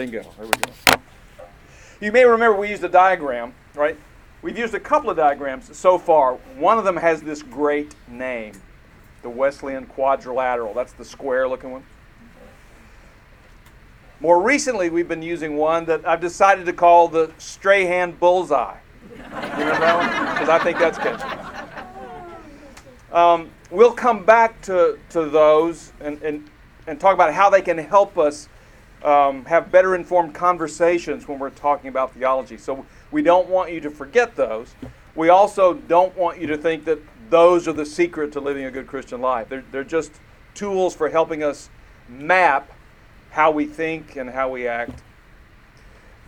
Bingo. There we go. You may remember we used a diagram, right? We've used a couple of diagrams so far. One of them has this great name, the Wesleyan quadrilateral. That's the square looking one. More recently, we've been using one that I've decided to call the Strahan bullseye. You remember that one? Because I think that's catchy. Um, we'll come back to, to those and, and, and talk about how they can help us um, have better informed conversations when we're talking about theology. So we don't want you to forget those. We also don't want you to think that those are the secret to living a good Christian life. They're, they're just tools for helping us map how we think and how we act.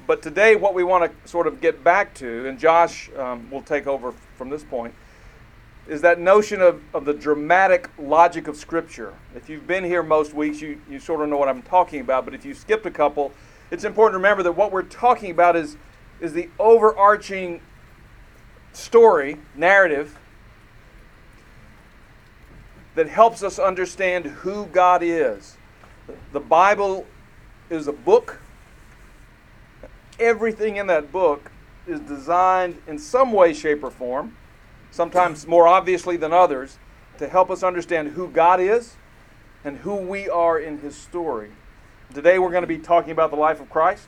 But today, what we want to sort of get back to, and Josh um, will take over from this point, is that notion of, of the dramatic logic of Scripture. If you've been here most weeks, you, you sort of know what I'm talking about, but if you skipped a couple, it's important to remember that what we're talking about is, is the overarching story, narrative, that helps us understand who God is. The Bible is a book. Everything in that book is designed in some way, shape, or form sometimes more obviously than others, to help us understand who God is and who we are in His story. Today we're going to be talking about the life of Christ,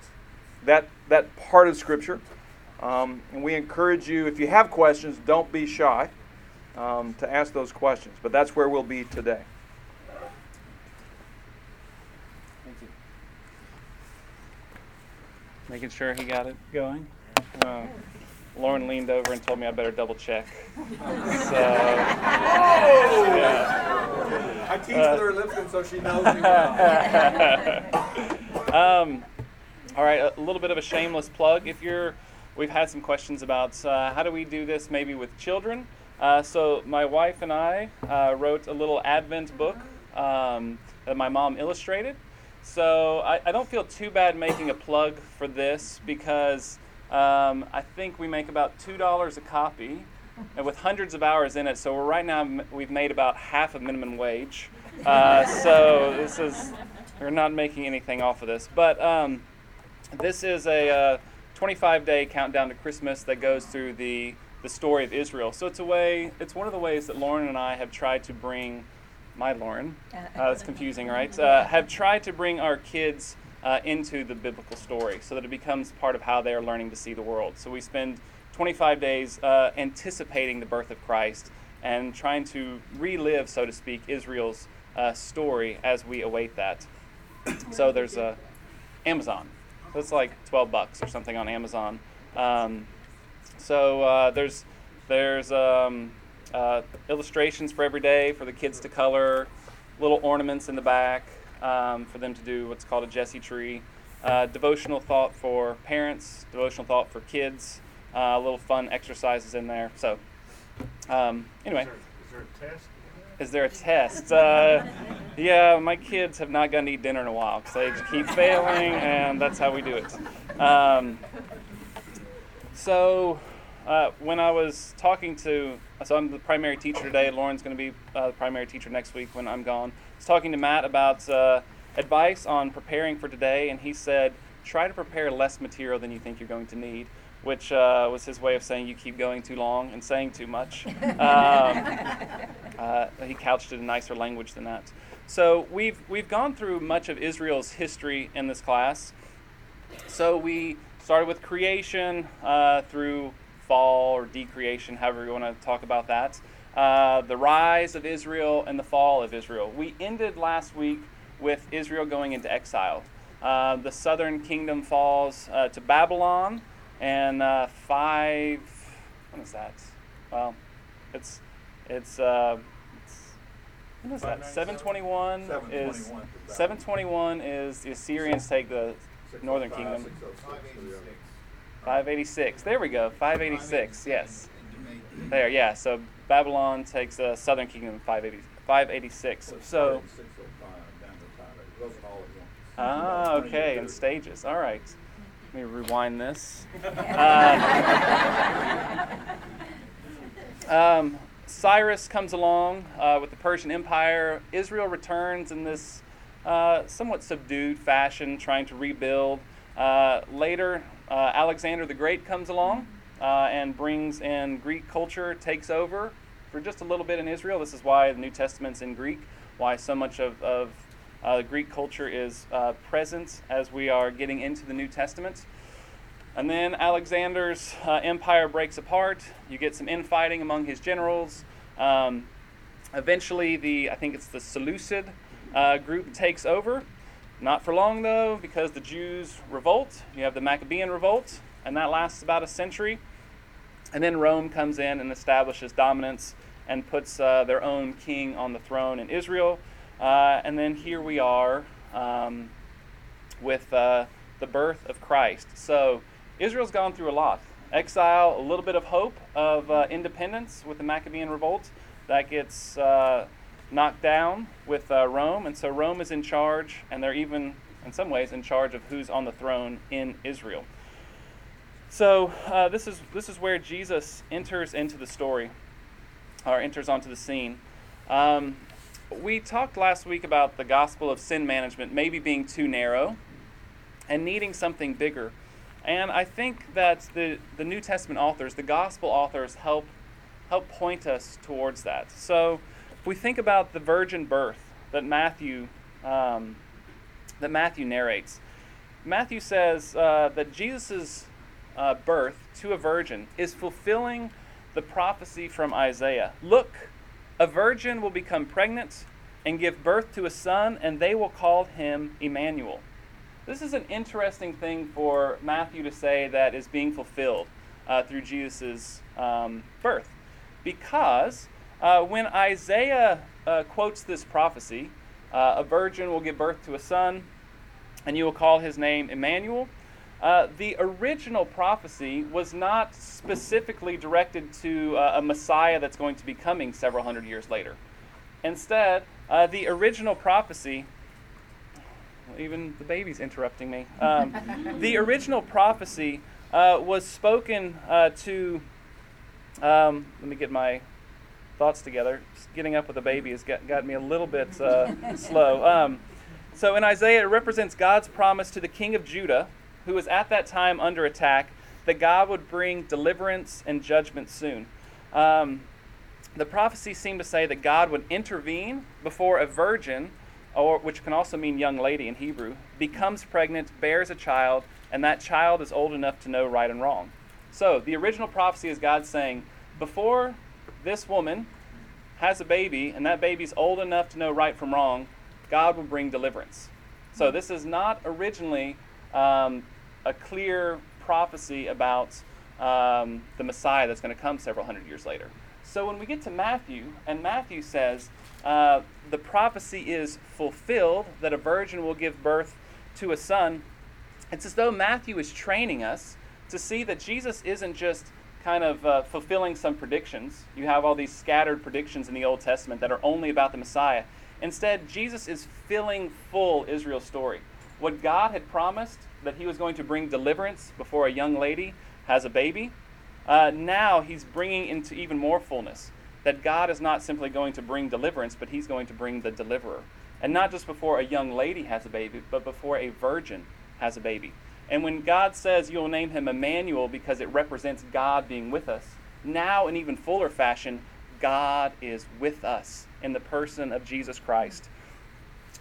that, that part of Scripture. Um, and we encourage you, if you have questions, don't be shy um, to ask those questions. But that's where we'll be today. Thank you. Making sure he got it going. Uh, Lauren leaned over and told me I better double check. So, yeah. I teach uh, her Lipscomb so she knows me well. um, all right, a little bit of a shameless plug. If you're, we've had some questions about uh, how do we do this maybe with children. Uh, so my wife and I uh, wrote a little Advent book um, that my mom illustrated. So I, I don't feel too bad making a plug for this because um, I think we make about $2 a copy and with hundreds of hours in it. So we're right now, we've made about half of minimum wage. Uh, so this is, we're not making anything off of this. But um, this is a uh, 25 day countdown to Christmas that goes through the, the story of Israel. So it's a way, it's one of the ways that Lauren and I have tried to bring, my Lauren, uh, it's confusing, right? Uh, have tried to bring our kids uh, into the biblical story so that it becomes part of how they are learning to see the world. So we spend 25 days uh, anticipating the birth of Christ and trying to relive, so to speak, Israel's uh, story as we await that. so there's a Amazon. So it's like 12 bucks or something on Amazon. Um, so uh, there's there's um, uh, illustrations for every day for the kids to color, little ornaments in the back um, for them to do what's called a Jesse tree. Uh, devotional thought for parents, devotional thought for kids, uh, little fun exercises in there. So, um, anyway. Is there, is there, a test? Is there a test? Uh, yeah, my kids have not gotten to eat dinner in a while because they just keep failing, and that's how we do it. Um, so, uh, when I was talking to, so I'm the primary teacher today. Lauren's going to be uh, the primary teacher next week when I'm gone was talking to Matt about uh, advice on preparing for today, and he said, try to prepare less material than you think you're going to need, which uh, was his way of saying you keep going too long and saying too much. Um, uh, he couched it in nicer language than that. So we've we've gone through much of Israel's history in this class. So we started with creation uh, through fall or decreation, however you want to talk about that uh, the rise of Israel and the fall of Israel. We ended last week with Israel going into exile. Uh, the southern kingdom falls uh, to Babylon, and uh, five. What is that? Well, it's it's. Uh, what is that? 721 is 721 is the Assyrians take the northern kingdom. 586. There we go. 586. Yes. There. Yeah. So Babylon takes the southern kingdom in 586. So. Ah, okay, in stages. All right. Let me rewind this. Uh, um, Cyrus comes along uh, with the Persian Empire. Israel returns in this uh, somewhat subdued fashion, trying to rebuild. Uh, later, uh, Alexander the Great comes along uh, and brings in Greek culture, takes over for just a little bit in Israel. This is why the New Testament's in Greek, why so much of, of uh, Greek culture is uh, present as we are getting into the New Testament. And then Alexander's uh, empire breaks apart. You get some infighting among his generals. Um, eventually, the I think it's the Seleucid uh, group takes over. Not for long though, because the Jews revolt. You have the Maccabean revolt, and that lasts about a century. And then Rome comes in and establishes dominance and puts uh, their own king on the throne in Israel. Uh, and then here we are um, with uh, the birth of Christ. So Israel's gone through a lot exile, a little bit of hope of uh, independence with the Maccabean revolt. That gets uh, knocked down with uh, Rome. And so Rome is in charge, and they're even, in some ways, in charge of who's on the throne in Israel. So uh, this is this is where Jesus enters into the story, or enters onto the scene. Um, we talked last week about the gospel of sin management maybe being too narrow and needing something bigger. And I think that the, the New Testament authors, the gospel authors, help help point us towards that. So if we think about the virgin birth that Matthew um, that Matthew narrates, Matthew says uh, that Jesus' uh, birth to a virgin is fulfilling the prophecy from Isaiah. Look, a virgin will become pregnant and give birth to a son, and they will call him Emmanuel. This is an interesting thing for Matthew to say that is being fulfilled uh, through Jesus' um, birth. Because uh, when Isaiah uh, quotes this prophecy, uh, a virgin will give birth to a son, and you will call his name Emmanuel. Uh, the original prophecy was not specifically directed to uh, a Messiah that's going to be coming several hundred years later. Instead, the original prophecy even the baby's interrupting me. Um, the original prophecy uh, was spoken uh, to. Um, let me get my thoughts together. Just getting up with a baby has got, got me a little bit uh, slow. Um, so in Isaiah, it represents God's promise to the king of Judah, who was at that time under attack, that God would bring deliverance and judgment soon. Um, the prophecy seemed to say that God would intervene before a virgin or which can also mean young lady in Hebrew, becomes pregnant, bears a child, and that child is old enough to know right and wrong. So the original prophecy is God saying, before this woman has a baby and that baby's old enough to know right from wrong, God will bring deliverance. So this is not originally um, a clear prophecy about um, the Messiah that's going to come several hundred years later. So when we get to Matthew, and Matthew says, uh, the prophecy is fulfilled that a virgin will give birth to a son, it's as though Matthew is training us to see that Jesus isn't just kind of uh, fulfilling some predictions. You have all these scattered predictions in the Old Testament that are only about the Messiah. Instead, Jesus is filling full Israel's story. What God had promised, that he was going to bring deliverance before a young lady has a baby, uh, now he's bringing into even more fullness that God is not simply going to bring deliverance, but he's going to bring the deliverer. And not just before a young lady has a baby, but before a virgin has a baby. And when God says you'll name him Emmanuel because it represents God being with us, now in even fuller fashion, God is with us in the person of Jesus Christ.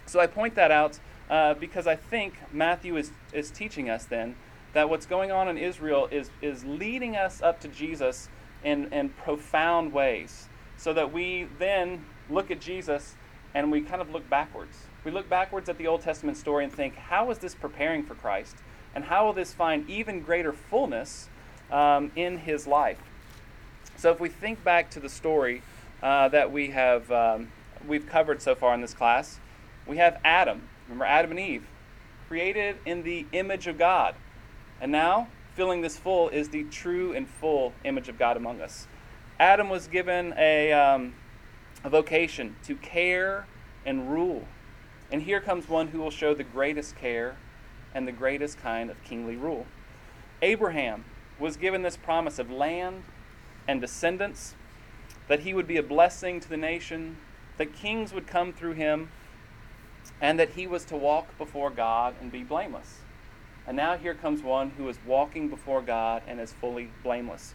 So I point that out uh, because I think Matthew is, is teaching us then that what's going on in Israel is, is leading us up to Jesus in, in profound ways so that we then look at Jesus and we kind of look backwards. We look backwards at the Old Testament story and think, how is this preparing for Christ? And how will this find even greater fullness um, in his life? So if we think back to the story uh, that we have um, we've covered so far in this class, we have Adam. Remember Adam and Eve, created in the image of God. And now, filling this full is the true and full image of God among us. Adam was given a, um, a vocation to care and rule. And here comes one who will show the greatest care and the greatest kind of kingly rule. Abraham was given this promise of land and descendants, that he would be a blessing to the nation, that kings would come through him. And that he was to walk before God and be blameless. And now here comes one who is walking before God and is fully blameless,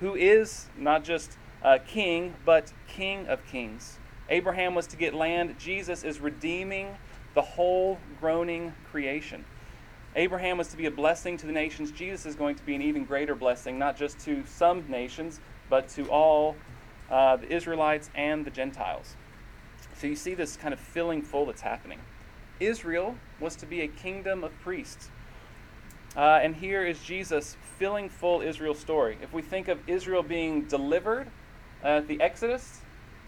who is not just a king, but king of kings. Abraham was to get land. Jesus is redeeming the whole groaning creation. Abraham was to be a blessing to the nations. Jesus is going to be an even greater blessing, not just to some nations, but to all uh, the Israelites and the Gentiles. So you see this kind of filling full that's happening. Israel was to be a kingdom of priests. Uh, and here is Jesus filling full Israel's story. If we think of Israel being delivered at the Exodus,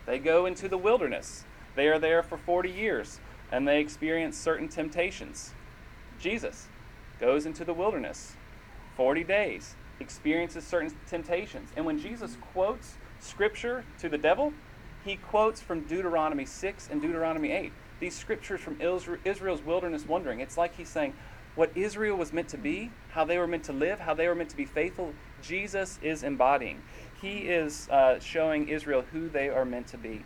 they go into the wilderness. They are there for 40 years and they experience certain temptations. Jesus goes into the wilderness 40 days, experiences certain temptations. And when Jesus quotes scripture to the devil, he quotes from Deuteronomy 6 and Deuteronomy 8. These scriptures from Israel's wilderness wandering. It's like he's saying, what Israel was meant to be, how they were meant to live, how they were meant to be faithful, Jesus is embodying. He is uh, showing Israel who they are meant to be.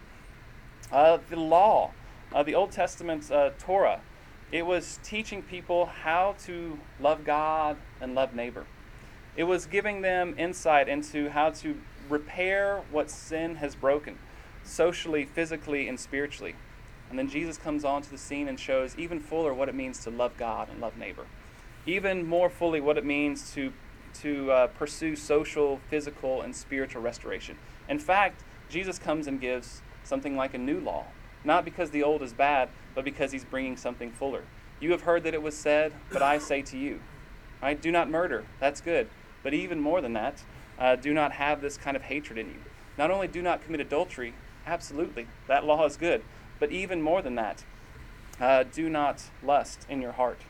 Uh, the law, uh, the Old Testament uh, Torah, it was teaching people how to love God and love neighbor. It was giving them insight into how to repair what sin has broken, socially, physically, and spiritually. And then Jesus comes onto the scene and shows even fuller what it means to love God and love neighbor. Even more fully what it means to, to uh, pursue social, physical, and spiritual restoration. In fact, Jesus comes and gives something like a new law, not because the old is bad, but because he's bringing something fuller. You have heard that it was said, but I say to you. Right? Do not murder. That's good. But even more than that, uh, do not have this kind of hatred in you. Not only do not commit adultery, absolutely, that law is good, but even more than that, uh, do not lust in your heart.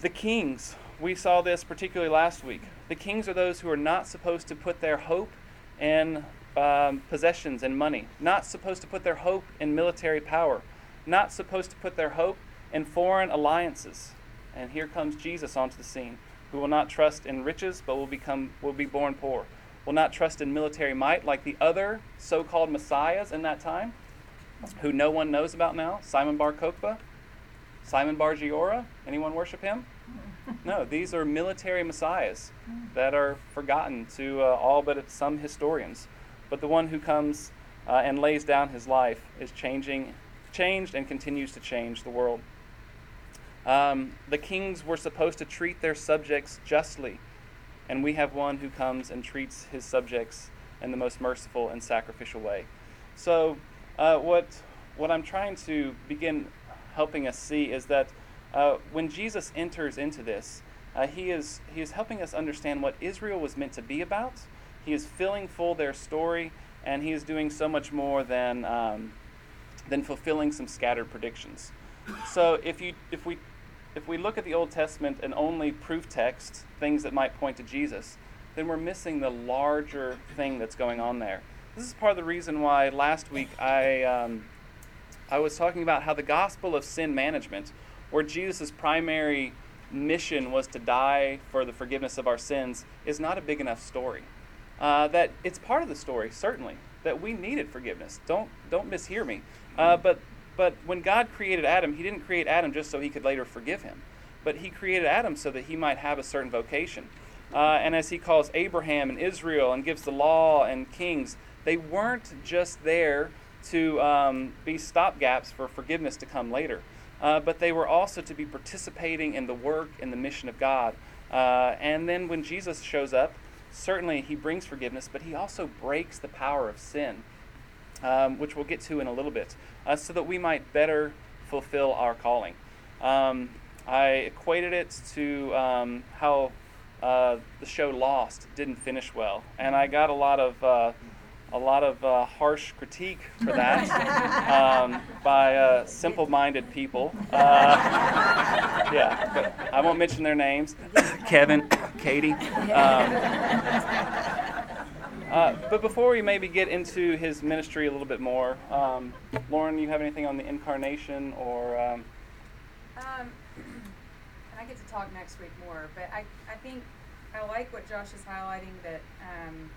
The kings, we saw this particularly last week. The kings are those who are not supposed to put their hope in um, possessions and money, not supposed to put their hope in military power, not supposed to put their hope in foreign alliances. And here comes Jesus onto the scene, who will not trust in riches, but will become will be born poor, will not trust in military might like the other so-called messiahs in that time, who no one knows about now, Simon Bar Kokhba, Simon Bar Giora. Anyone worship him? No, these are military messiahs that are forgotten to uh, all but some historians. But the one who comes uh, and lays down his life is changing, changed and continues to change the world. Um, the kings were supposed to treat their subjects justly, and we have one who comes and treats his subjects in the most merciful and sacrificial way. So uh, what, what I'm trying to begin helping us see is that uh, when Jesus enters into this, uh, he, is, he is helping us understand what Israel was meant to be about. He is filling full their story, and he is doing so much more than, um, than fulfilling some scattered predictions. So if, you, if, we, if we look at the Old Testament and only proof text, things that might point to Jesus, then we're missing the larger thing that's going on there. This is part of the reason why last week I, um, I was talking about how the gospel of sin management, where Jesus' primary mission was to die for the forgiveness of our sins, is not a big enough story. Uh, that it's part of the story, certainly, that we needed forgiveness. Don't don't mishear me. Uh, but but when God created Adam, He didn't create Adam just so He could later forgive him, but He created Adam so that he might have a certain vocation. Uh, and as He calls Abraham and Israel and gives the law and kings, they weren't just there to um, be stopgaps for forgiveness to come later, uh, but they were also to be participating in the work and the mission of God. Uh, and then when Jesus shows up, certainly he brings forgiveness, but he also breaks the power of sin, um, which we'll get to in a little bit, uh, so that we might better fulfill our calling. Um, I equated it to um, how uh, the show Lost didn't finish well, and I got a lot of uh, a lot of uh, harsh critique for that um, by uh, simple-minded people. Uh, yeah, but I won't mention their names. Kevin, Katie. Um, uh, but before we maybe get into his ministry a little bit more, um, Lauren, you have anything on the incarnation or? Um, um, I get to talk next week more, but I, I think I like what Josh is highlighting that um,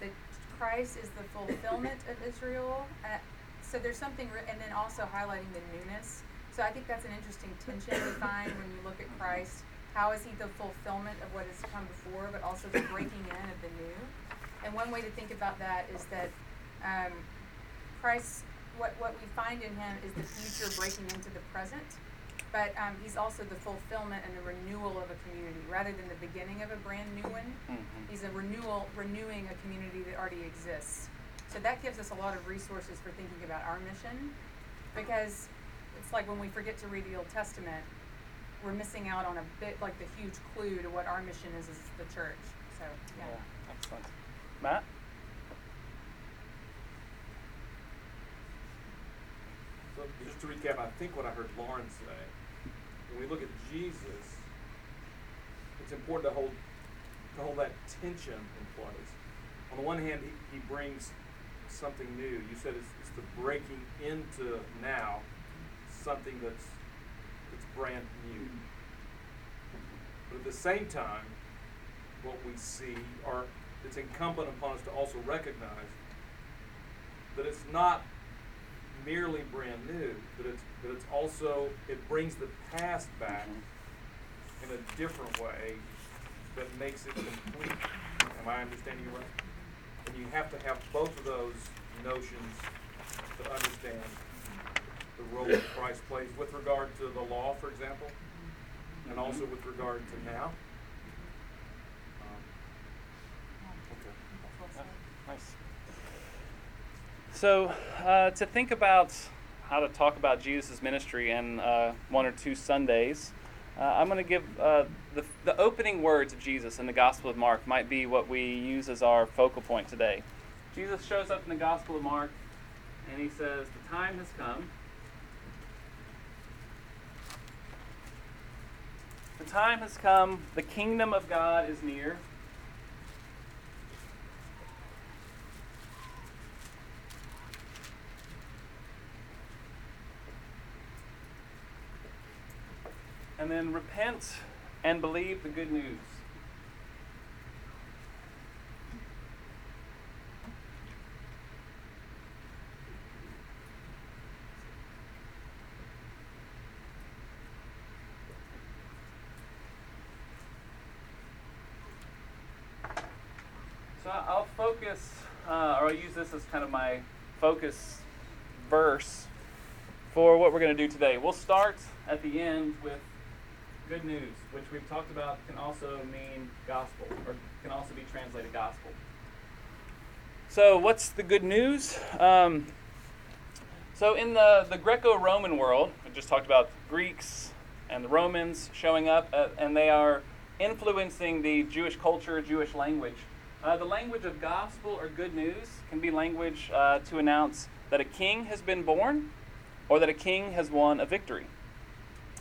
that Christ is the fulfillment of Israel. Uh, so there's something, re- and then also highlighting the newness. So I think that's an interesting tension we find when you look at Christ. How is he the fulfillment of what has come before, but also the breaking in of the new? And one way to think about that is that um, Christ, what, what we find in him is the future breaking into the present, but um, he's also the fulfillment and the renewal of a community rather than the beginning of a brand new one. Mhm. He's a renewal, renewing a community that already exists. So that gives us a lot of resources for thinking about our mission, because it's like when we forget to read the Old Testament, we're missing out on a bit like the huge clue to what our mission is as the church. So yeah. Yeah, excellent. Matt? So just to recap, I think what I heard Lauren say, when we look at Jesus, it's important to hold to hold that tension in place. On the one hand, he, he brings something new. You said it's, it's the breaking into now something that's that's brand new. But at the same time, what we see are it's incumbent upon us to also recognize that it's not merely brand new, but it's but it's also it brings the past back mm-hmm. in a different way that makes it complete. Am I understanding you right? And you have to have both of those notions to understand the role that Christ plays with regard to the law, for example, and also with regard to now. Um, okay. That's well said. Nice. So, uh, to think about how to talk about Jesus' ministry in uh, one or two Sundays, uh, I'm going to give uh, the, the opening words of Jesus in the Gospel of Mark, might be what we use as our focal point today. Jesus shows up in the Gospel of Mark and he says, The time has come. The time has come. The kingdom of God is near. And then repent and believe the good news. So I'll focus, uh, or I'll use this as kind of my focus verse for what we're going to do today. We'll start at the end with good news, which we've talked about can also mean gospel, or can also be translated gospel. So, what's the good news? Um, so, in the, the Greco Roman world, we just talked about Greeks and the Romans showing up, uh, and they are influencing the Jewish culture, Jewish language. Uh, the language of gospel or good news can be language uh, to announce that a king has been born or that a king has won a victory.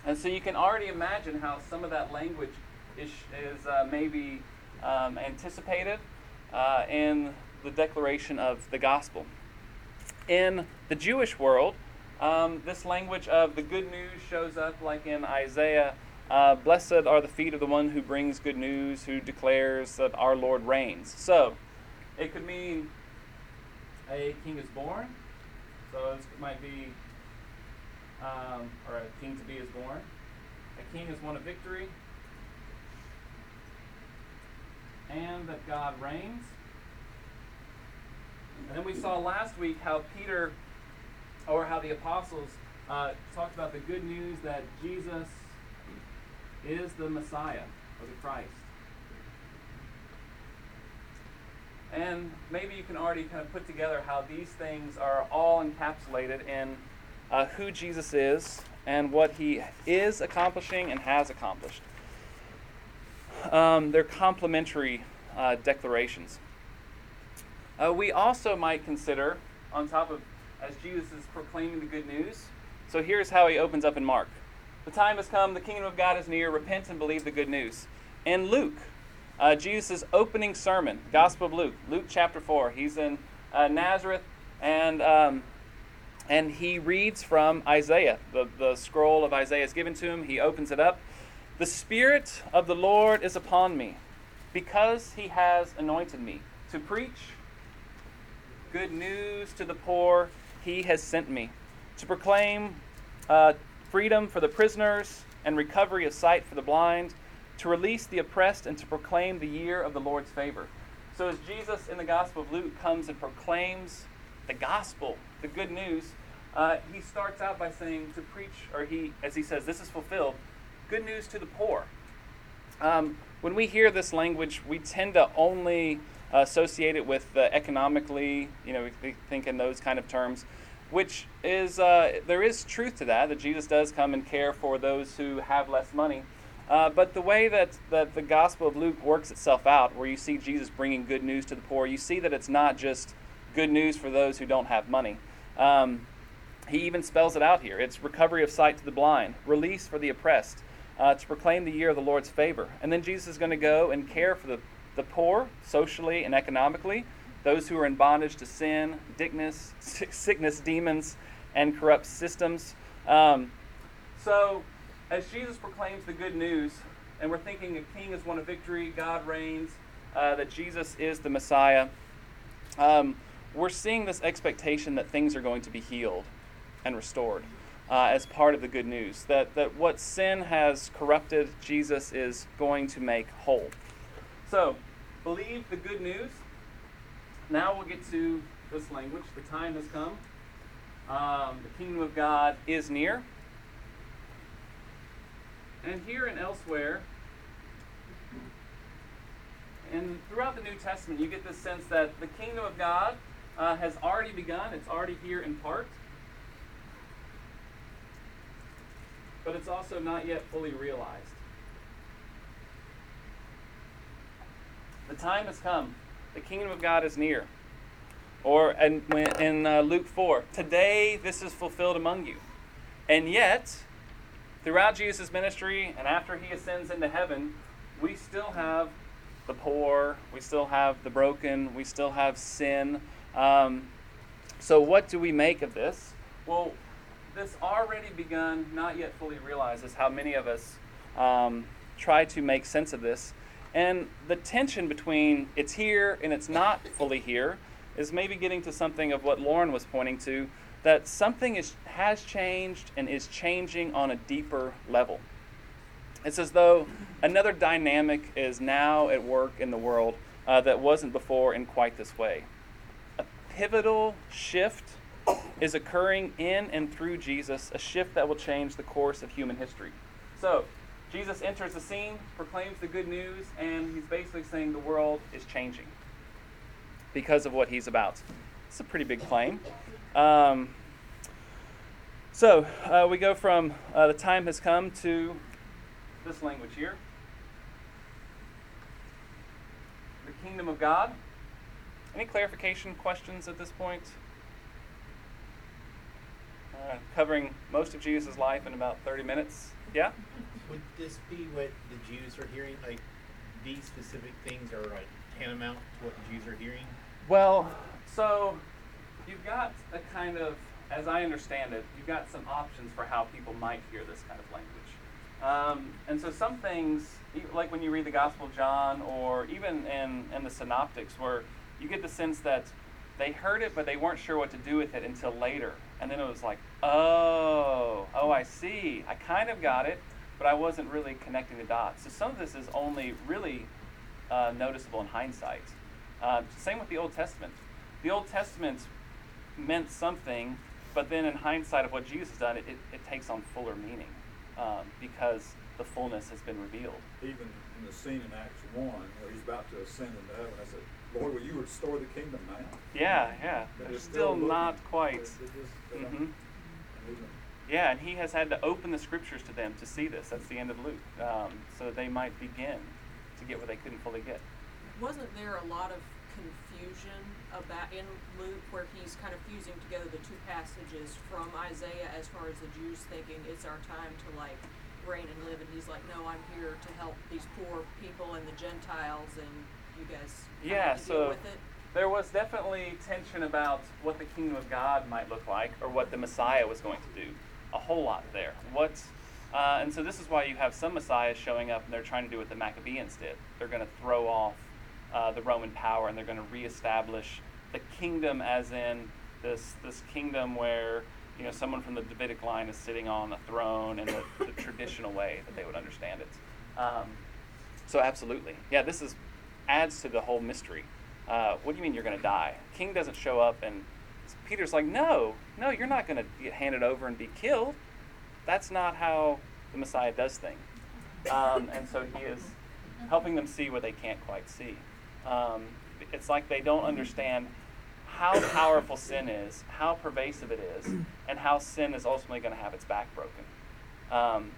And so you can already imagine how some of that language is, is uh, maybe um, anticipated uh, in the declaration of the gospel. In the Jewish world, um, this language of the good news shows up like in Isaiah uh, Blessed are the feet of the one who brings good news, who declares that our Lord reigns. So it could mean a king is born. So it might be um, or a king to be is born. A king has won a victory, and that God reigns. And then we saw last week how Peter, or how the apostles, uh, talked about the good news that Jesus is the Messiah or the Christ. And maybe you can already kind of put together how these things are all encapsulated in uh, who Jesus is and what he is accomplishing and has accomplished. Um, they're complementary uh, declarations. Uh, we also might consider, on top of as Jesus is proclaiming the good news, so here's how he opens up in Mark The time has come, the kingdom of God is near, repent and believe the good news. In Luke, uh, Jesus' opening sermon, Gospel of Luke, Luke chapter 4, he's in uh, Nazareth, and um, and he reads from Isaiah. The, the scroll of Isaiah is given to him. He opens it up. The Spirit of the Lord is upon me, because he has anointed me to preach good news to the poor. he has sent me to proclaim uh, freedom for the prisoners and recovery of sight for the blind, to release the oppressed, and to proclaim the year of the Lord's favor. So, as Jesus in the Gospel of Luke comes and proclaims the gospel, the good news, uh, he starts out by saying to preach, or he, as he says, this is fulfilled, good news to the poor. Um, when we hear this language, we tend to only associate it with uh, economically, you know, we think in those kind of terms, which is, uh, there is truth to that, that Jesus does come and care for those who have less money. Uh, but the way that, that the Gospel of Luke works itself out, where you see Jesus bringing good news to the poor, you see that it's not just good news for those who don't have money. Um, he even spells it out here it's recovery of sight to the blind, release for the oppressed, uh, to proclaim the year of the Lord's favor. And then Jesus is going to go and care for the, the poor, socially and economically, those who are in bondage to sin, sickness, sickness demons, and corrupt systems. Um, so, as Jesus proclaims the good news, and we're thinking a king is one of victory, God reigns, uh, that Jesus is the Messiah, um, we're seeing this expectation that things are going to be healed and restored uh, as part of the good news. That, that what sin has corrupted, Jesus is going to make whole. So, believe the good news. Now we'll get to this language. The time has come. Um, the kingdom of God is near. And here and elsewhere, and throughout the New Testament, you get this sense that the kingdom of God uh, has already begun. It's already here in part. But it's also not yet fully realized. The time has come. The kingdom of God is near. Or in, in uh, Luke 4, today this is fulfilled among you. And yet, throughout Jesus' ministry and after he ascends into heaven, we still have the poor, we still have the broken, we still have sin. Um, so, what do we make of this? Well, this already begun, not yet fully realized, is how many of us um, try to make sense of this. And the tension between it's here and it's not fully here is maybe getting to something of what Lauren was pointing to that something is, has changed and is changing on a deeper level. It's as though another dynamic is now at work in the world uh, that wasn't before in quite this way pivotal shift is occurring in and through Jesus, a shift that will change the course of human history. So, Jesus enters the scene, proclaims the good news, and he's basically saying the world is changing because of what he's about. It's a pretty big claim. Um, so, uh, we go from uh, the time has come to this language here the kingdom of God. Any clarification questions at this point? Uh, covering most of Jesus' life in about 30 minutes. Yeah? Would this be what the Jews are hearing? Like, these specific things are like tantamount to what the Jews are hearing? Well, so you've got a kind of, as I understand it, you've got some options for how people might hear this kind of language. Um, and so some things, like when you read the Gospel of John or even in, in the Synoptics, where you get the sense that they heard it, but they weren't sure what to do with it until later. And then it was like, oh, oh, I see. I kind of got it, but I wasn't really connecting the dots. So some of this is only really uh, noticeable in hindsight. Uh, same with the Old Testament. The Old Testament meant something, but then in hindsight of what Jesus has done, it, it, it takes on fuller meaning um, because the fullness has been revealed. Even in the scene in Acts 1 where he's about to ascend into heaven, I said, Lord, will you restore the kingdom now? Yeah, yeah. But They're they're still looking. not quite. They- they just- they don't- hmm don't- Yeah, and he has had to open the scriptures to them to see this. That's the end of Luke, um, so that they might begin to get what they couldn't fully get. Wasn't there a lot of confusion about in Luke where he's kind of fusing together the two passages from Isaiah as far as the Jews thinking it's our time to like reign and live, and he's like, no, I'm here to help these poor people and the Gentiles, and you guys Yeah, have to deal so with it. there was definitely tension about what the kingdom of God might look like or what the Messiah was going to do. A whole lot there. What, uh, and so this is why you have some messiahs showing up and they're trying to do what the Maccabees did. They're going to throw off uh, the Roman power and they're going to reestablish the kingdom, as in this this kingdom where you know someone from the Davidic line is sitting on a throne in the, the traditional way that they would understand it. Um, so absolutely, yeah, this is adds to the whole mystery. Uh, what do you mean you're going to die? King doesn't show up, and Peter's like, no, no, you're not going to get handed over and be killed. That's not how the Messiah does things. Um, and so he is helping them see what they can't quite see. Um, it's like they don't understand how powerful sin is, how pervasive it is, and how sin is ultimately going to have its back broken. Um,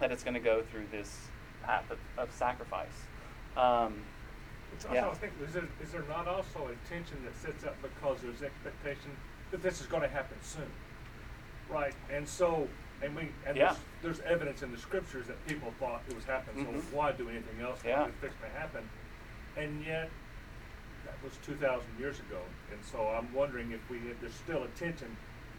that it's going to go through this path of, of sacrifice. Um, It's also, Yeah. I think, is there, is there not also a tension that sets up because there's expectation that this is gonna happen soon? Right, and so, and we, and Yeah. there's, there's evidence in the scriptures that people thought it was happening, Mhm. so why do anything else? Yeah. It's fixing to happen. And yet, that was two thousand years ago, and so I'm wondering if we, if there's still a tension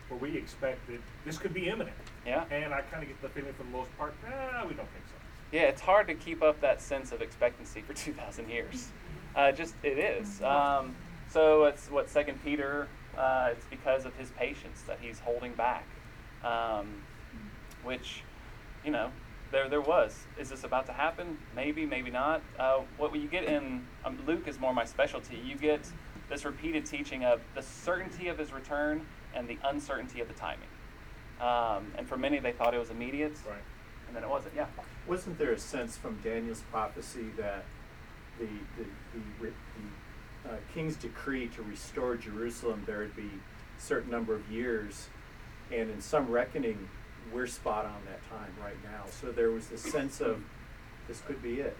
where we expect that this could be imminent. yeah. And I kinda get the feeling for the most part, nah, we don't think so. Yeah, it's hard to keep up that sense of expectancy for 2,000 years. Uh, just it is. Um, so it's what Second Peter. Uh, it's because of his patience that he's holding back, um, which, you know, there there was. Is this about to happen? Maybe, maybe not. Uh, what you get in um, Luke is more my specialty. You get this repeated teaching of the certainty of his return and the uncertainty of the timing. Um, and for many, they thought it was immediate, Right. and then it wasn't. Yeah. Wasn't there a sense from Daniel's prophecy that the, the, the, the uh, king's decree to restore Jerusalem, there would be a certain number of years, and in some reckoning, we're spot on that time right now. So there was this sense of this could be it.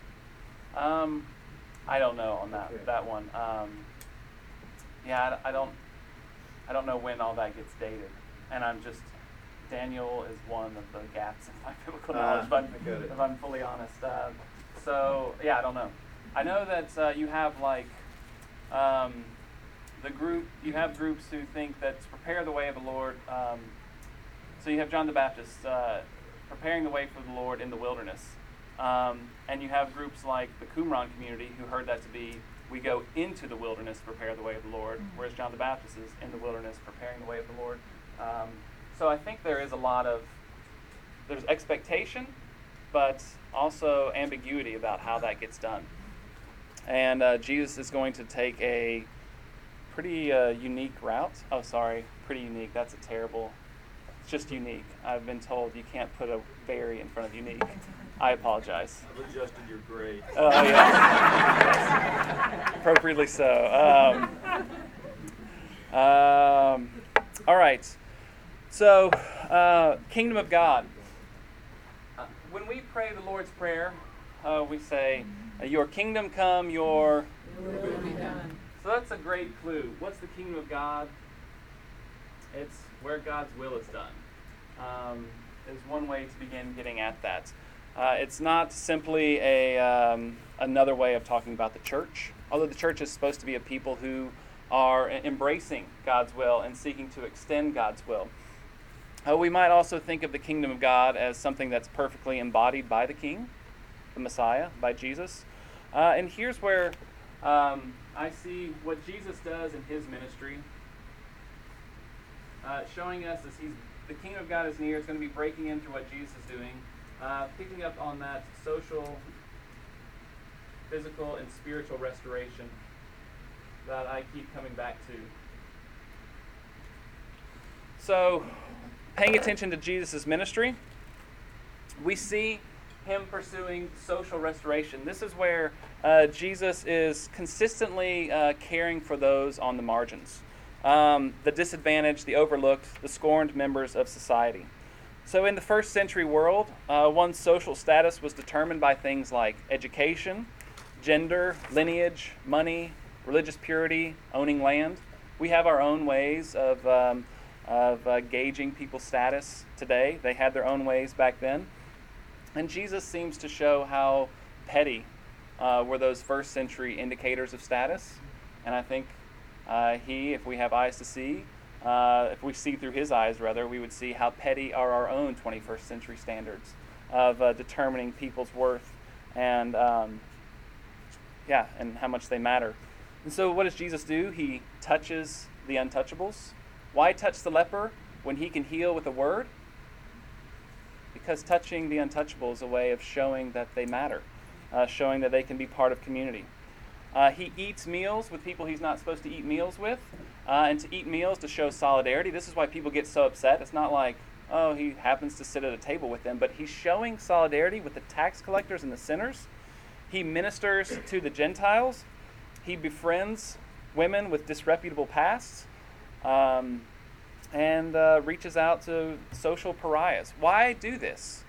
Um, I don't know on that Okay. that one. Um, yeah, I, I don't. I don't know when all that gets dated, and I'm just Daniel is one of the gaps in my biblical Ah, knowledge. But I get if I'm fully honest, uh, so yeah, I don't know. I know that uh, you have like um, the group. You have groups who think that to prepare the way of the Lord. Um, so you have John the Baptist uh, preparing the way for the Lord in the wilderness. Um, and you have groups like the Qumran community who heard that to be we go into the wilderness to prepare the way of the Lord, whereas John the Baptist is in the wilderness preparing the way of the Lord. Um, so I think there is a lot of there's expectation, but also ambiguity about how that gets done. And uh, Jesus is going to take a pretty uh, unique route. Oh, sorry, pretty unique. That's a terrible. It's just unique. I've been told you can't put a very in front of unique. I apologize. I've adjusted your grade. Oh yeah, appropriately so. Um, um, all right. So, uh, kingdom of God. Uh, when we pray the Lord's prayer, uh, we say, "Your kingdom come, your." Will be done. So that's a great clue. What's the kingdom of God? It's where God's will is done. Um, is one way to begin getting at that. Uh, it's not simply a um, another way of talking about the church. Although the church is supposed to be a people who are embracing God's will and seeking to extend God's will. Uh, we might also think of the kingdom of God as something that's perfectly embodied by the King, the Messiah, by Jesus. Uh, and here's where um, I see what Jesus does in his ministry, uh, showing us as he's the kingdom of God is near. It's going to be breaking into what Jesus is doing, uh, picking up on that social, physical, and spiritual restoration that I keep coming back to. So, paying attention to Jesus' ministry, we see him pursuing social restoration. This is where uh, Jesus is consistently uh, caring for those on the margins, um, the disadvantaged, the overlooked, the scorned members of society. So, in the first century world, uh, one's social status was determined by things like education, gender, lineage, money, religious purity, owning land. We have our own ways of, um, of uh, gauging people's status today. They had their own ways back then. And Jesus seems to show how petty uh, were those first century indicators of status. And I think uh, he, if we have eyes to see, uh, if we see through his eyes, rather, we would see how petty are our own 21st century standards of uh, determining people's worth and, um, yeah, and how much they matter. And so, what does Jesus do? He touches the untouchables? Why touch the leper when he can heal with a word? Because touching the untouchable is a way of showing that they matter, uh, showing that they can be part of community. Uh, he eats meals with people he's not supposed to eat meals with, uh, and to eat meals to show solidarity. This is why people get so upset. It's not like, oh, he happens to sit at a table with them, but he's showing solidarity with the tax collectors and the sinners. He ministers to the Gentiles. He befriends women with disreputable pasts. Um, and uh, reaches out to social pariahs. Why do this?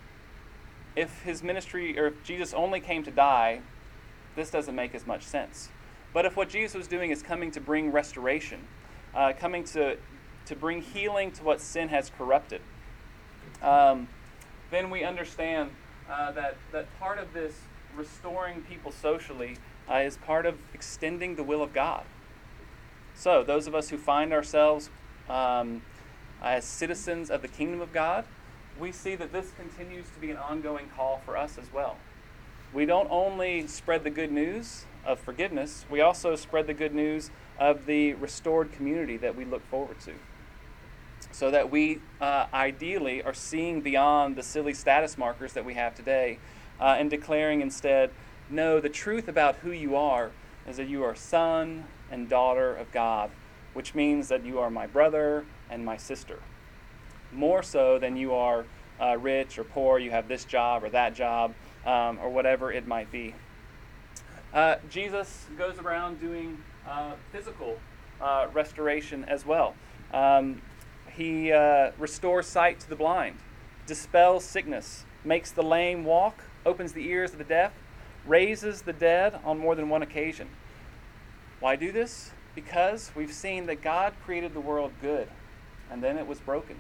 If his ministry, or if Jesus only came to die, this doesn't make as much sense. But if what Jesus was doing is coming to bring restoration, uh, coming to, to bring healing to what sin has corrupted, um, then we understand uh, that, that part of this restoring people socially uh, is part of extending the will of God. So, those of us who find ourselves um, as citizens of the kingdom of God, we see that this continues to be an ongoing call for us as well. We don't only spread the good news of forgiveness, we also spread the good news of the restored community that we look forward to. So that we uh, ideally are seeing beyond the silly status markers that we have today uh, and declaring instead, no, the truth about who you are is that you are son and daughter of God, which means that you are my brother and my sister. More so than you are uh, rich or poor, you have this job or that job, um, or whatever it might be. Uh, Jesus goes around doing uh, physical uh, restoration as well. Um, he uh, restores sight to the blind, dispels sickness, makes the lame walk, opens the ears of the deaf, raises the dead on more than one occasion. Why do this? Because we've seen that God created the world good and then it was broken.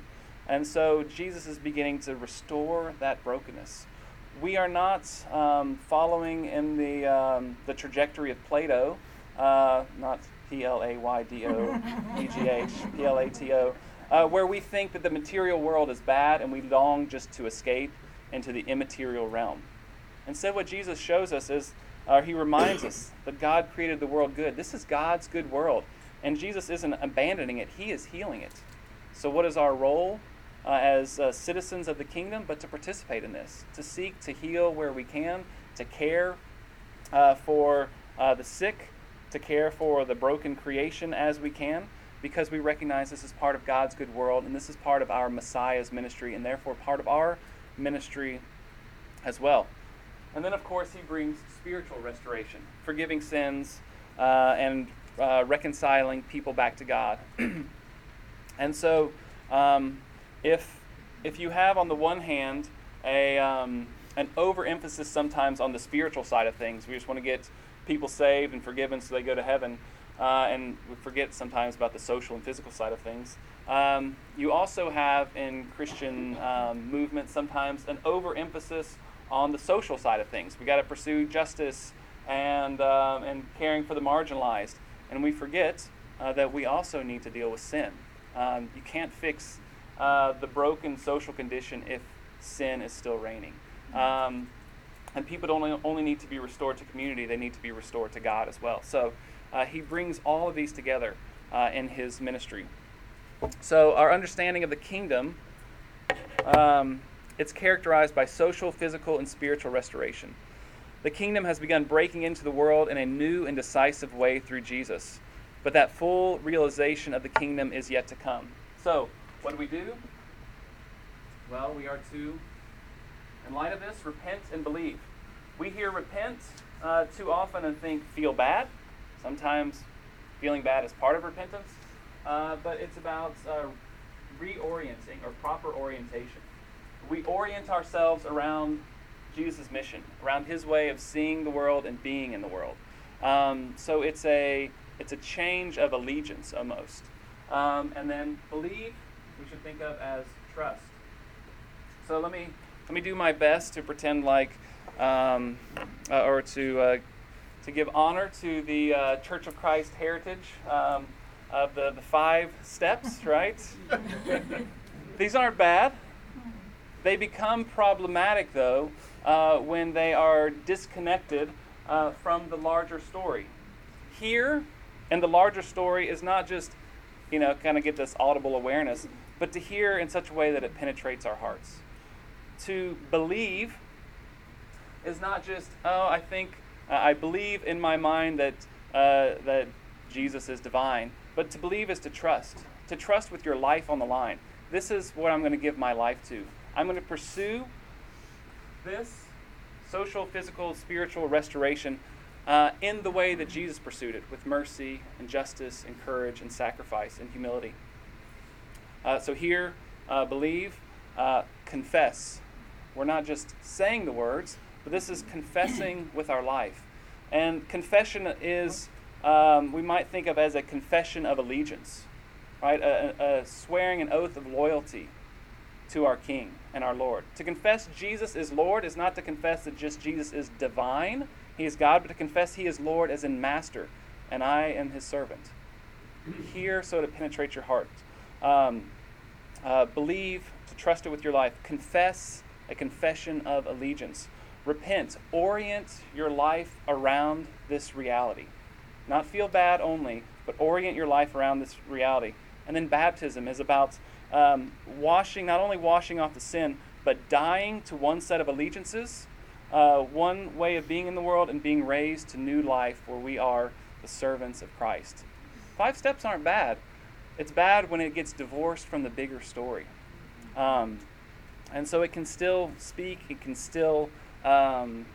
And so Jesus is beginning to restore that brokenness. We are not um, following in the, um, the trajectory of Plato, uh, not P L A Y D O E G H, P L A T O, uh, where we think that the material world is bad and we long just to escape into the immaterial realm. Instead, what Jesus shows us is, uh, he reminds us that God created the world good. This is God's good world. And Jesus isn't abandoning it, he is healing it. So, what is our role uh, as uh, citizens of the kingdom? But to participate in this, to seek to heal where we can, to care uh, for uh, the sick, to care for the broken creation as we can, because we recognize this is part of God's good world and this is part of our Messiah's ministry and therefore part of our ministry as well. And then, of course, he brings spiritual restoration, forgiving sins, uh, and uh, reconciling people back to God. And so, um, if if you have on the one hand a um, an overemphasis sometimes on the spiritual side of things, we just want to get people saved and forgiven so they go to heaven, uh, and we forget sometimes about the social and physical side of things. Um, you also have in Christian um, movements sometimes an overemphasis on the social side of things. We got to pursue justice and um, and caring for the marginalized, and we forget uh, that we also need to deal with sin. Um, you can't fix uh, the broken social condition if sin is still reigning. Um, and people don't only, only need to be restored to community, they need to be restored to God as well. So uh, he brings all of these together uh, in his ministry. So our understanding of the kingdom, um, it's characterized by social, physical, and spiritual restoration. The kingdom has begun breaking into the world in a new and decisive way through Jesus but that full realization of the kingdom is yet to come. So, what do we do? Well, we are to, in light of this, repent and believe. We hear repent uh, too often and think feel bad. Sometimes feeling bad is part of repentance, uh, but it's about uh, reorienting or proper orientation. We orient ourselves around Jesus' mission, around his way of seeing the world and being in the world. Um, so it's a it's a change of allegiance almost. Um, and then believe we should think of as trust. So let me let me do my best to pretend like um, uh, or to uh, to give honor to the uh, Church of Christ heritage um, of the, the five steps, right? These aren't bad. They become problematic though uh, when they are disconnected uh, from the larger story. Here, and the larger story is not just you know, kind of get this audible awareness, but to hear in such a way that it penetrates our hearts. To believe is not just, oh, I think, uh, I believe in my mind that, uh, that Jesus is divine, but to believe is to trust, to trust with your life on the line. This is what I'm going to give my life to. I'm going to pursue this social, physical, spiritual restoration uh, in the way that Jesus pursued it, with mercy and justice and courage and sacrifice and humility. Uh, so here, uh, believe, uh, confess. We're not just saying the words, but this is confessing with our life. And confession is, um, we might think of as a confession of allegiance, right? A, a swearing an oath of loyalty to our King and our Lord. To confess Jesus is Lord is not to confess that just Jesus is divine, He is God, but to confess He is Lord as in Master, and I am His servant. Hear so to penetrate your heart. Um, uh, believe, to trust it with your life. Confess, a confession of allegiance. Repent, orient your life around this reality. Not feel bad only, but orient your life around this reality. And then baptism is about um, washing, not only washing off the sin, but dying to one set of allegiances, uh, one way of being in the world, and being raised to new life where we are the servants of Christ. Five steps aren't bad. It's bad when it gets divorced from the bigger story. Um, and so it can still speak, it can still, um,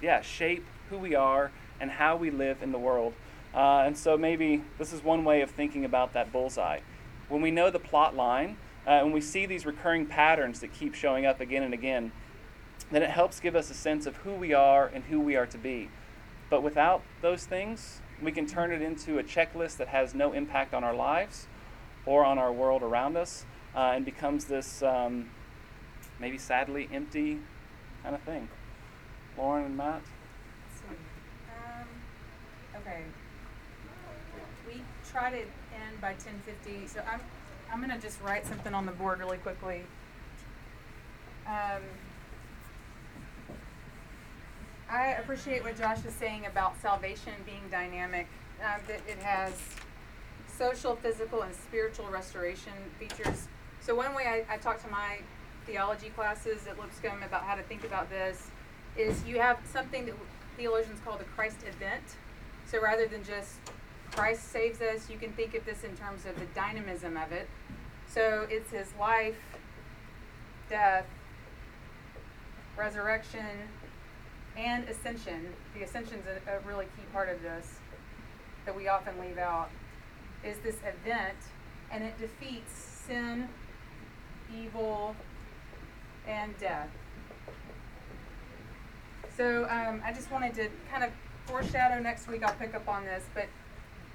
yeah, shape who we are and how we live in the world. Uh, and so maybe this is one way of thinking about that bullseye when we know the plot line, uh, and we see these recurring patterns that keep showing up again and again, then it helps give us a sense of who we are and who we are to be. But without those things, we can turn it into a checklist that has no impact on our lives or on our world around us uh, and becomes this um, maybe sadly empty kind of thing. Lauren and Matt? Um, okay. We try to end by ten fifty, so I'm, I'm gonna just write something on the board really quickly. Um, I appreciate what Josh is saying about salvation being dynamic, uh, that it has social, physical, and spiritual restoration features. So one way I, I talk to my theology classes at Lipscomb about how to think about this is you have something that theologians call the Christ event. So rather than just Christ saves us, you can think of this in terms of the dynamism of it. So it's his life, death, resurrection, and ascension. The ascension's a, a really key part of this that we often leave out. Is this event, and it defeats sin, evil, and death. So um, I just wanted to kind of foreshadow next week. I'll pick up on this, but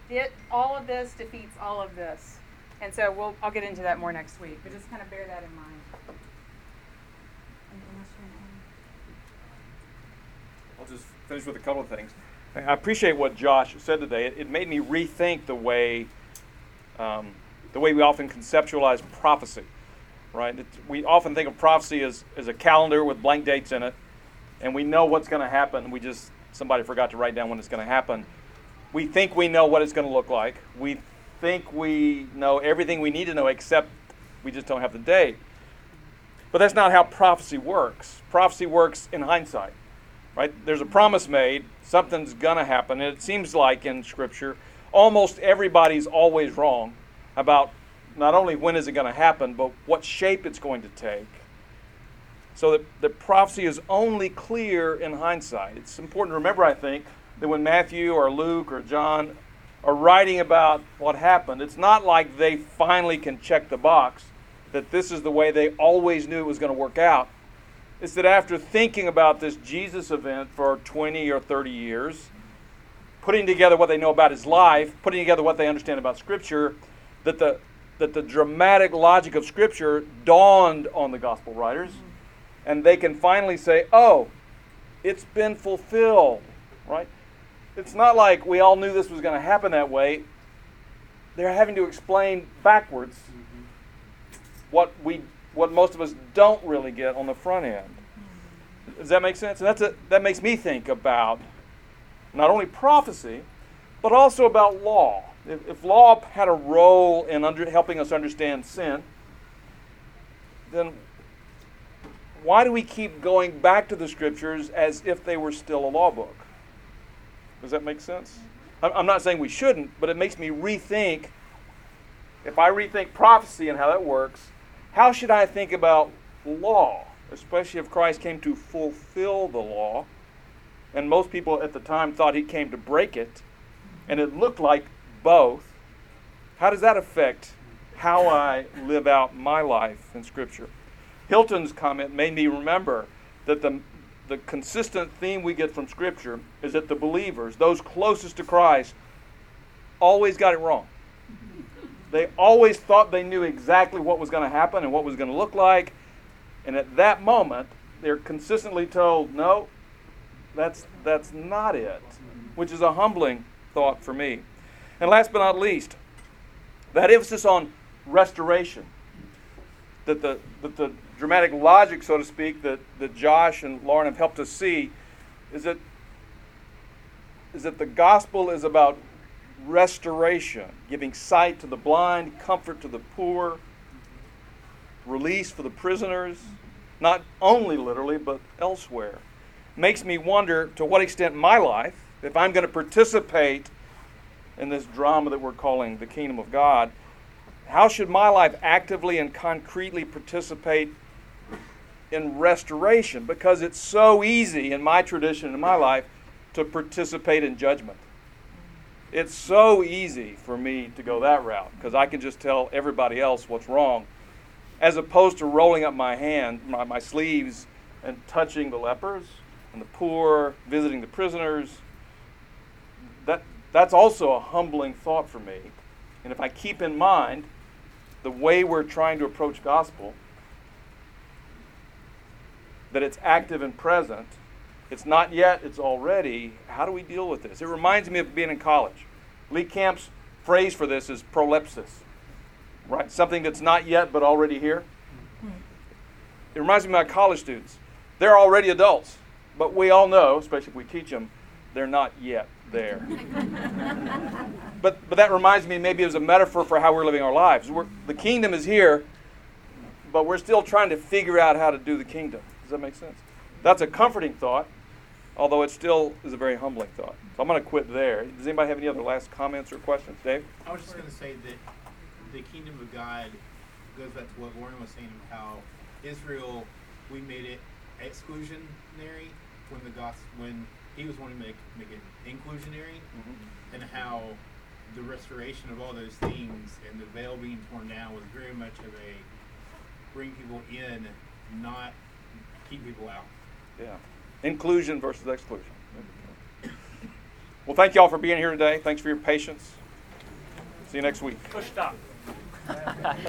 it, all of this defeats all of this, and so we'll I'll get into that more next week. But just kind of bear that in mind. Anything else you wanna add? I'll just finish with a couple of things. I appreciate what Josh said today. It, it made me rethink the way, um, the way we often conceptualize prophecy. Right? It, we often think of prophecy as, as a calendar with blank dates in it, and we know what's going to happen. We just somebody forgot to write down when it's going to happen. We think we know what it's going to look like. We think we know everything we need to know, except we just don't have the date. But that's not how prophecy works. Prophecy works in hindsight right? There's a promise made, something's going to happen. And it seems like in Scripture, almost everybody's always wrong about not only when is it going to happen, but what shape it's going to take. So that the prophecy is only clear in hindsight. It's important to remember, I think, that when Matthew or Luke or John are writing about what happened, it's not like they finally can check the box that this is the way they always knew it was going to work out is that after thinking about this Jesus event for 20 or 30 years, putting together what they know about his life, putting together what they understand about Scripture, that the, that the dramatic logic of Scripture dawned on the gospel writers, and they can finally say, oh, it's been fulfilled, right? It's not like we all knew this was going to happen that way. They're having to explain backwards mm-hmm. what we what most of us don't really get on the front end. Does that make sense? And that's a, that makes me think about not only prophecy, but also about law. if, if law had a role in under, helping us understand sin, then why do we keep going back to the scriptures as if they were still a law book? Does that make sense? I'm I'm not saying we shouldn't, but it makes me rethink. If I rethink prophecy and how that works, how should I think about law, especially if Christ came to fulfill the law? And most people at the time thought he came to break it, and it looked like both. How does that affect how I live out my life in Scripture? Hilton's comment made me remember that the, the consistent theme we get from Scripture is that the believers, those closest to Christ, always got it wrong. They always thought they knew exactly what was going to happen and what was going to look like. And at that moment, they're consistently told, no, that's, that's not it, which is a humbling thought for me. And last but not least, that emphasis on restoration, that the, that the dramatic logic, so to speak, that, that Josh and Lauren have helped us see, is that, is that the gospel is about restoration, giving sight to the blind, comfort to the poor, release for the prisoners, not only literally, but elsewhere. Makes me wonder to what extent my life, if I'm going to participate in this drama that we're calling the kingdom of God, how should my life actively and concretely participate in restoration? Because it's so easy in my tradition, in my life, to participate in judgment. It's so easy for me to go that route because I can just tell everybody else what's wrong, as opposed to rolling up my hand, my, my sleeves, and touching the lepers and the poor, visiting the prisoners. That, that's also a humbling thought for me. And if I keep in mind the way we're trying to approach gospel, that it's active and present, it's not yet, it's already. How do we deal with this? It reminds me of being in college. Lee Camp's phrase for this is prolepsis, right? Something that's not yet but already here. It reminds me of my college students. They're already adults, but we all know, especially if we teach them, they're not yet there. but, but that reminds me maybe as a metaphor for how we're living our lives. We're, the kingdom is here, but we're still trying to figure out how to do the kingdom. Does that make sense? That's a comforting thought, although it still is a very humbling thought. So I'm going to quit there. Does anybody have any other last comments or questions? Dave? I was just going to say that the kingdom of God goes back to what Lauren was saying how Israel, we made it exclusionary when the gospel, when he was wanting to make, make it inclusionary, mm-hmm. and how the restoration of all those things and the veil being torn down was very much of a bring people in, not keep people out. Yeah. Inclusion versus exclusion. Well, thank you all for being here today. Thanks for your patience. See you next week. Push stop.